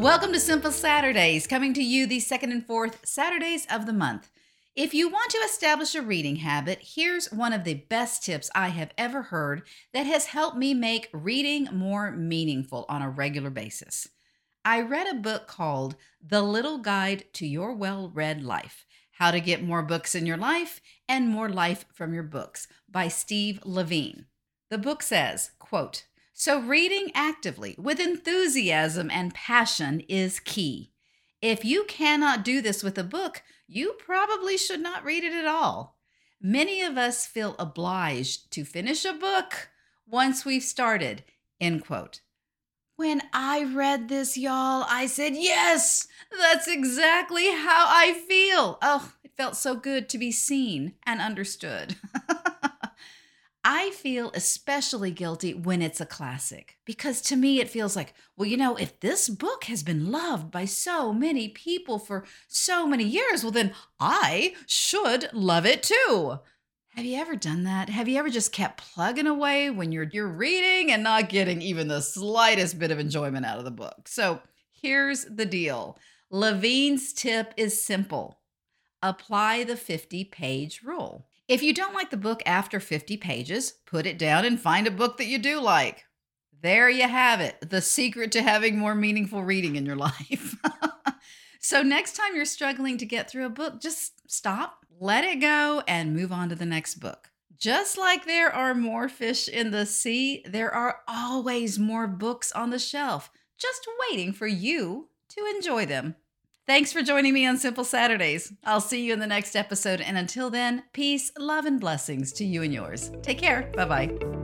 Welcome to Simple Saturdays, coming to you the second and fourth Saturdays of the month. If you want to establish a reading habit, here's one of the best tips I have ever heard that has helped me make reading more meaningful on a regular basis. I read a book called The Little Guide to Your Well Read Life How to Get More Books in Your Life and More Life from Your Books by Steve Leveen. The book says, quote, so, reading actively with enthusiasm and passion is key. If you cannot do this with a book, you probably should not read it at all. Many of us feel obliged to finish a book once we've started. End quote. When I read this, y'all, I said, Yes, that's exactly how I feel. Oh, it felt so good to be seen and understood. I feel especially guilty when it's a classic because to me it feels like, well, you know, if this book has been loved by so many people for so many years, well, then I should love it too. Have you ever done that? Have you ever just kept plugging away when you're you're reading and not getting even the slightest bit of enjoyment out of the book? So, here's the deal. Leveen's tip is simple. Apply the 50-page rule. If you don't like the book after 50 pages, put it down and find a book that you do like. There you have it the secret to having more meaningful reading in your life. so, next time you're struggling to get through a book, just stop, let it go, and move on to the next book. Just like there are more fish in the sea, there are always more books on the shelf, just waiting for you to enjoy them. Thanks for joining me on Simple Saturdays. I'll see you in the next episode. And until then, peace, love, and blessings to you and yours. Take care. Bye bye.